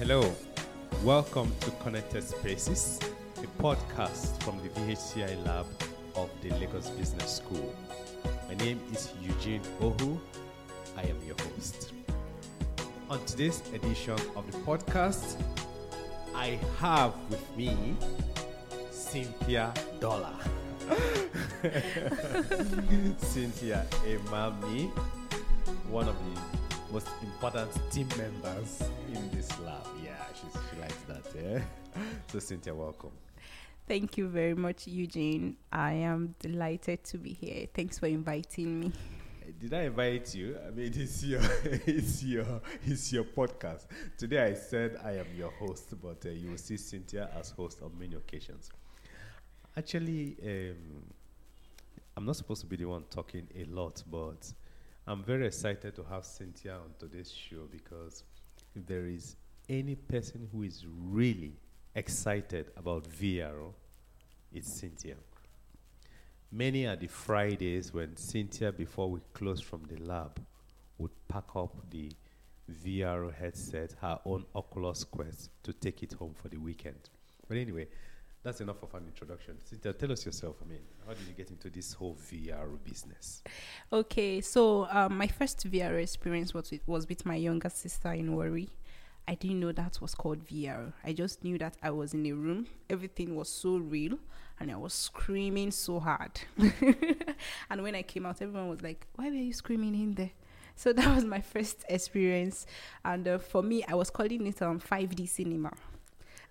Hello, welcome to Connected Spaces, a podcast from the VHCI lab of the Lagos Business School. My name is Eugene Ohu. I am your host. On today's edition of the podcast, I have with me Cynthia Dollar. Cynthia Emami, one of the most important team members in this lab. Yeah, she's, she likes that. Yeah. So, Cynthia, welcome. Thank you very much, Eugene. I am delighted to be here. Thanks for inviting me. Did I invite you? I mean, it's your, it's your, it's your podcast. Today, I said I am your host, but uh, you will see Cynthia as host on many occasions. Actually, um, I'm not supposed to be the one talking a lot, but I'm very excited to have Cynthia on today's show because if there is any person who is really excited about VRO, it's Cynthia. Many are the Fridays when Cynthia, before we close from the lab, would pack up the VRO headset, her own Oculus Quest, to take it home for the weekend. But anyway, that's enough of an introduction. Tell us yourself. I mean, how did you get into this whole VR business? Okay, so um, my first VR experience was with, was with my younger sister in Warri. I didn't know that was called VR. I just knew that I was in a room. Everything was so real, and I was screaming so hard. and when I came out, everyone was like, "Why were you screaming in there?" So that was my first experience, and uh, for me, I was calling it um 5D cinema.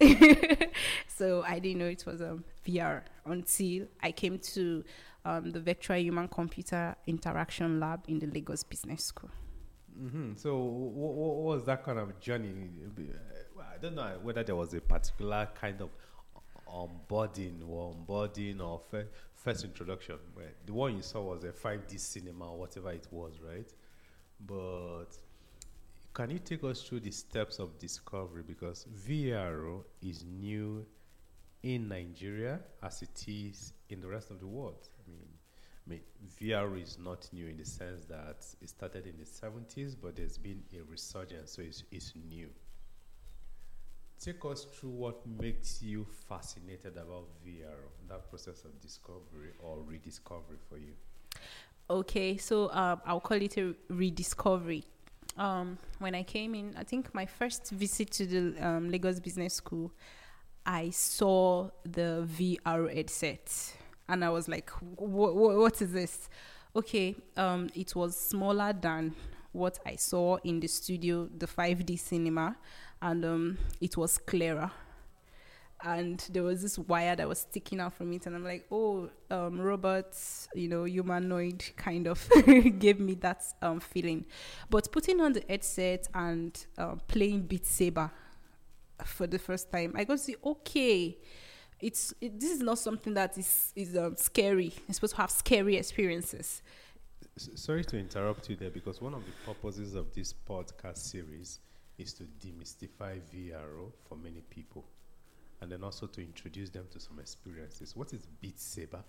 so I didn't know it was um, VR until I came to um, the Virtual Human Computer Interaction Lab in the Lagos Business School. Mm-hmm. So, what, what was that kind of journey? I don't know whether there was a particular kind of onboarding or onboarding or fir- first introduction. The one you saw was a 5D cinema or whatever it was, right? But can you take us through the steps of discovery? Because VRO is new in Nigeria as it is in the rest of the world. I mean, I mean, VR is not new in the sense that it started in the 70s, but there's been a resurgence, so it's, it's new. Take us through what makes you fascinated about VR, that process of discovery or rediscovery for you. Okay, so um, I'll call it a rediscovery. Um, when I came in, I think my first visit to the um, Lagos Business School, I saw the VR headset, and I was like, "What is this?" Okay, um, it was smaller than what I saw in the studio, the 5D cinema, and um, it was clearer and there was this wire that was sticking out from it and i'm like oh um, robots you know humanoid kind of gave me that um, feeling. But putting on the headset and uh, playing beat saber for the first time i got to see okay it's it, this is not something that is is um, scary. It's supposed to have scary experiences. Sorry to interrupt you there because one of the purposes of this podcast series is to demystify VRO for many people and then also to introduce them to some experiences. What is Beat Saber?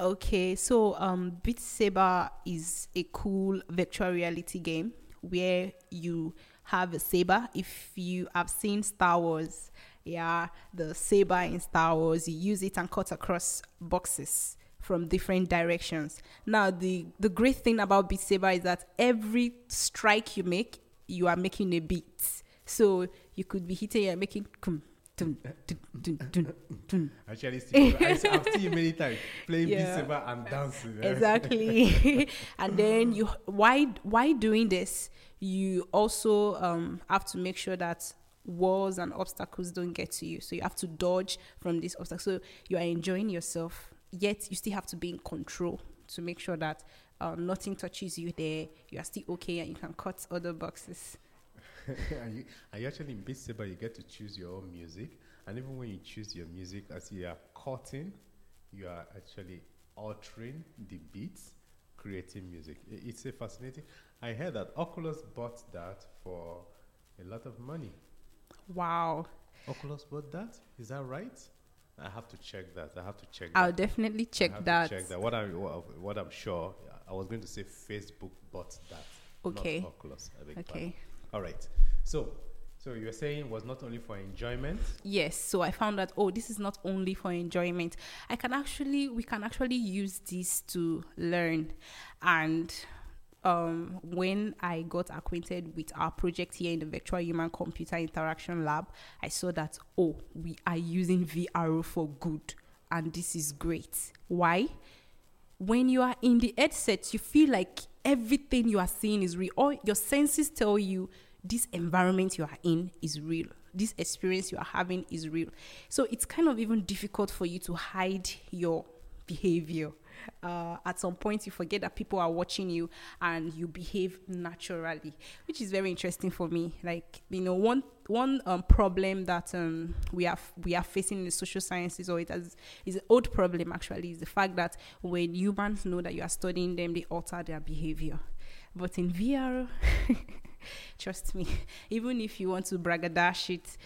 Okay, so um, Beat Saber is a cool virtual reality game where you have a saber. If you have seen Star Wars, yeah, the saber in Star Wars, you use it and cut across boxes from different directions. Now, the the great thing about Beat Saber is that every strike you make, you are making a beat. So you could be hitting you're making. Actually, see, I, have seen you many times playing yeah. Beat Saber and dancing. Eh? Exactly. and then you, why, why doing this? You also um, have to make sure that walls and obstacles don't get to you. So you have to dodge from these obstacles. So you are enjoying yourself, yet you still have to be in control to make sure that uh, nothing touches you there. You are still okay, and you can cut other boxes. and, you, and you actually in Beat Saber, you get to choose your own music. And even when you choose your music, as you are cutting, you are actually altering the beats, creating music. It's a fascinating. I heard that Oculus bought that for a lot of money. Wow. Oculus bought that? Is that right? I have to check that. I have to check. I'll that. definitely check that. check that. What I what, what I'm sure. I was going to say Facebook bought that. Okay. Oculus. okay. All right. So, So you're saying it was not only for enjoyment? Yes. So I found that oh, this is not only for enjoyment. I can actually we can actually use this to learn. And um, when I got acquainted with our project here in the Virtual Human Computer Interaction Lab, I saw that oh, we are using VRO for good, and this is great. Why? When you are in the headset, you feel like everything you are seeing is real. All your senses tell you this environment you are in is real. This experience you are having is real. So it's kind of even difficult for you to hide your behavior. Uh, at some point, you forget that people are watching you and you behave naturally, which is very interesting for me. Like you know, one one um, problem that um, we are we are facing in the social sciences, or it has, is an old problem actually, is the fact that when humans know that you are studying them, they alter their behavior. But in VR, trust me, even if you want to bragadash it,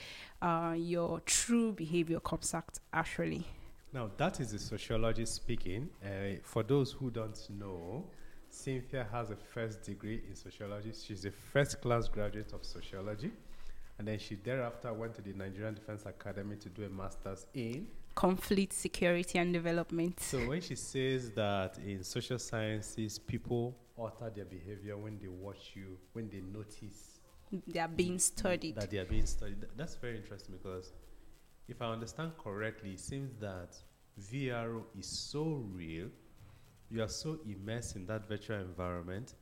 uh, your true behavior comes out actually. Now, that is a sociologist speaking. Uh, for those who don't know, Cynthia has a first degree in sociology. She's a first class graduate of sociology. And then she thereafter went to the Nigerian Defense Academy to do a master's in conflict, security, and development. So, when she says that in social sciences, people alter their behavior when they watch you, when they notice they are being studied, that they are being studied, that's very interesting because if I understand correctly, it seems that VRO is so real, you are so immersed in that virtual environment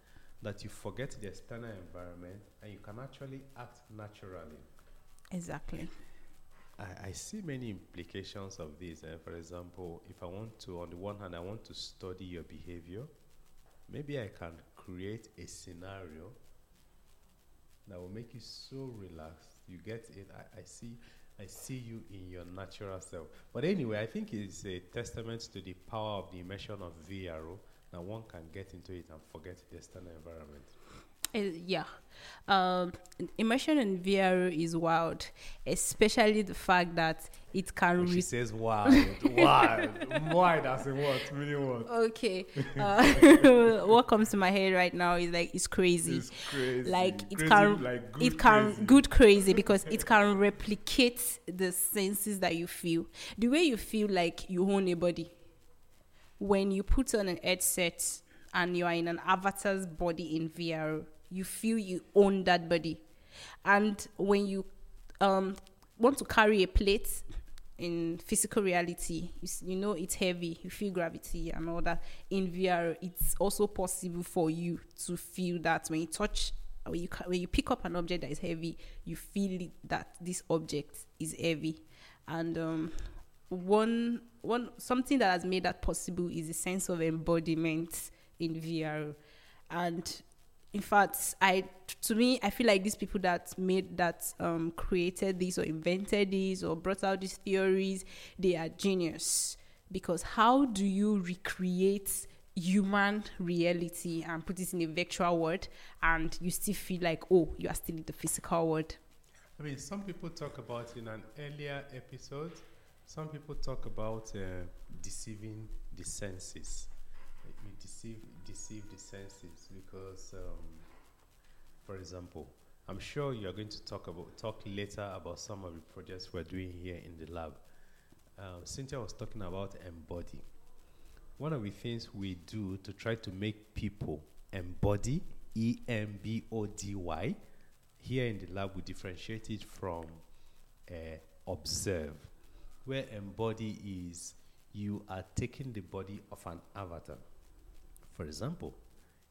that you forget the external environment and you can actually act naturally. Exactly. I, I see many implications of this. Uh, for example, if I want to, on the one hand, I want to study your behavior, maybe I can create a scenario that will make you so relaxed. You get it. I, I see I see you in your natural self. But anyway, I think it's a testament to the power of the immersion of VRO that one can get into it and forget the external environment. Uh, yeah. Um, immersion in VR is wild, especially the fact that it can. When she says wild, wild, wild as in what? Meaning what? Okay. Uh, what comes to my head right now is like it's crazy. It's crazy. Like it Crazy, can, like good it can crazy. good crazy because it can replicate the senses that you feel. The way you feel like you own a body. When you put on an headset and you are in an avatar's body in VR, you feel you own that body. And when you um, want to carry a plate in physical reality, you, you know it's heavy, you feel gravity and all that. In VR, it's also possible for you to feel that when you touch, when you, when you pick up an object that is heavy, you feel it, that this object is heavy. And um, one one something that has made that possible is a sense of embodiment in VR, and in fact, I to me I feel like these people that made that um, created this or invented this or brought out these theories, they are genius because how do you recreate human reality and put it in a virtual world and you still feel like oh you are still in the physical world I mean, some people talk about in an earlier episode, some people talk about uh, deceiving the senses. You deceive, deceive the senses because, um, for example, I'm sure you're going to talk about talk later about some of the projects we're doing here in the lab. Um, Cynthia was talking about embody. One of the things we do to try to make people embody, E M B O D Y, here in the lab we differentiate it from uh, observe, where embody is you are taking the body of an avatar. For example,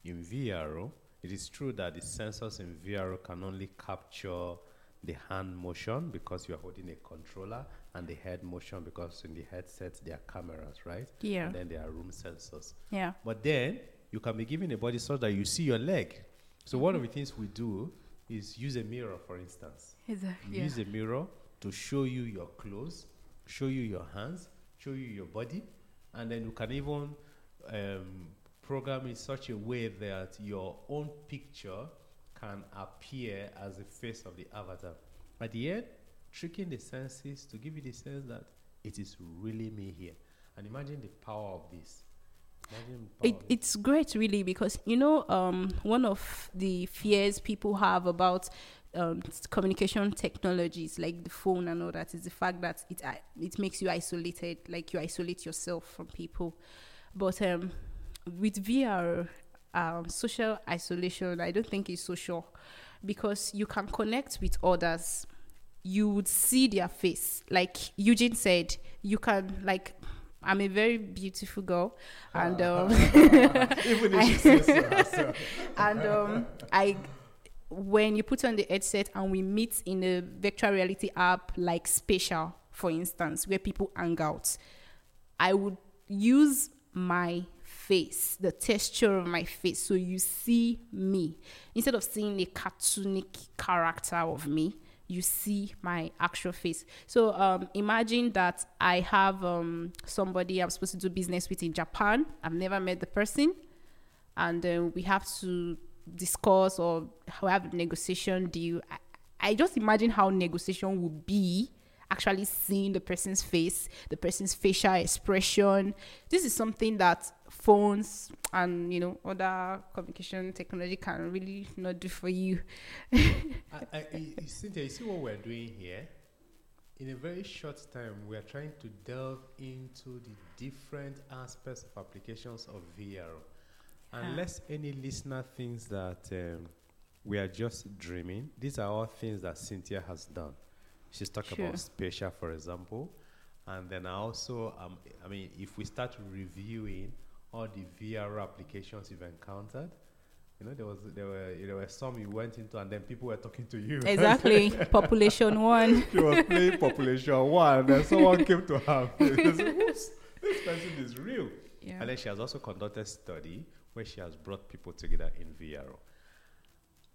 in VRO, it is true that the sensors in VRO can only capture the hand motion because you are holding a controller and the head motion because in the headset there are cameras, right? Yeah. And then there are room sensors. yeah But then you can be given a body so that you see your leg. So one of the things we do is use a mirror, for instance. exactly use a mirror to show you your clothes, show you your hands, show you your body, and then you can even um, program in such a way that your own picture can appear as the face of the avatar. At the end, tricking the senses to give you the sense that it is really me here. And imagine the power of this. Imagine it, it's great really because you know um one of the fears people have about um, communication technologies like the phone and all that is the fact that it uh, it makes you isolated, like you isolate yourself from people. But um, with VR, um, social isolation, I don't think is social because you can connect with others. You would see their face, like Eugene said. You can like I'm a very beautiful girl, and um, Even if she says so herself. and um, I when you put on the headset and we meet in a virtual reality app like Spatial, for instance, where people hang out, I would use my face, the texture of my face, so you see me instead of seeing a cartoonic character of me. You see my actual face. So um, imagine that I have um, somebody I'm supposed to do business with in Japan. I've never met the person and then we have to discuss or have a negotiation deal. I, I just imagine how negotiation would be actually seeing the person's face, the person's facial expression. This is something that phones and you know other communication technology can really not do for you. I, I, you- Cynthia, you see what we're doing here? In a very short time, we are trying to delve into the different aspects of applications of VR. Unless any listener thinks that um, we are just dreaming, these are all things that Cynthia has done. She's talked Sure. about spatial, for example, and then I also, um, I mean, if we start reviewing all the VR applications you've encountered, you know, there was there were there were some you went into, and then people were talking to you. exactly. Population one. she was playing Population One, and then someone came to her. face. They said, "Oops, this person is real. Yeah. And then she has also conducted study where she has brought people together in VR.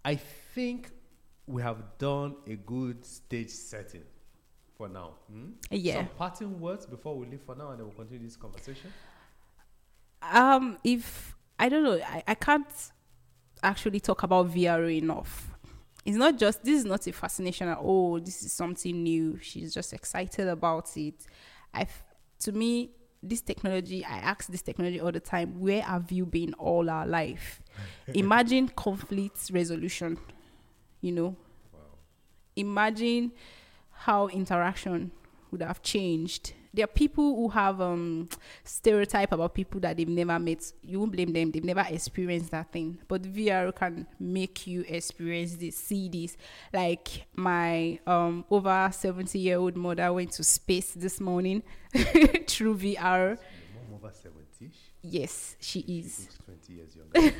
I think we have done a good stage setting for now. hmm? Yeah. Some parting words before we leave for now, and then we'll continue this conversation. Um, if I don't know, I, I can't actually talk about VR enough. It's not just this is not a fascination at oh, this is something new. She's just excited about it. I to me, this technology, I ask this technology all the time, where have you been all our life? Imagine conflict resolution, you know. Wow. Imagine how interaction would have changed. There are people who have um stereotype about people that they've never met. You won't blame them; they've never experienced that thing. But VR can make you experience this, see this. Like my um over seventy year old mother went to space this morning through VR. Over 70, Yes, she is. looks 20 years younger.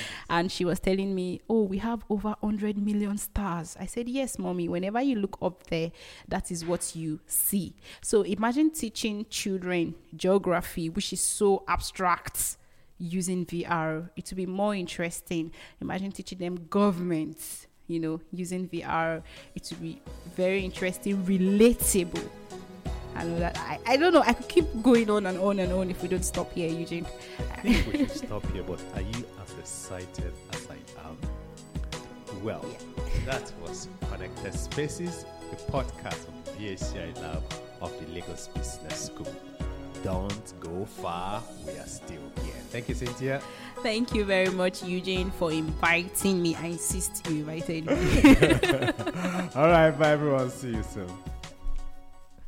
And she was telling me, Oh, we have over 100 million stars. I said, Yes, mommy. Whenever you look up there, that is what you see. So imagine teaching children geography, which is so abstract, using VR. It would be more interesting. Imagine teaching them government, you know, using VR. It would be very interesting, relatable. And all that. I, I don't know. I could keep going on and on and on if we don't stop here, Eugene. I think we should stop here, but are you as excited as I am? Well, that was Connected Spaces, the podcast of the VHCI Lab of the Lagos Business School. Don't go far, we are still here. Thank you, Cynthia. Thank you very much, Eugene, for inviting me. I insist you invited me. All right, bye everyone. See you soon.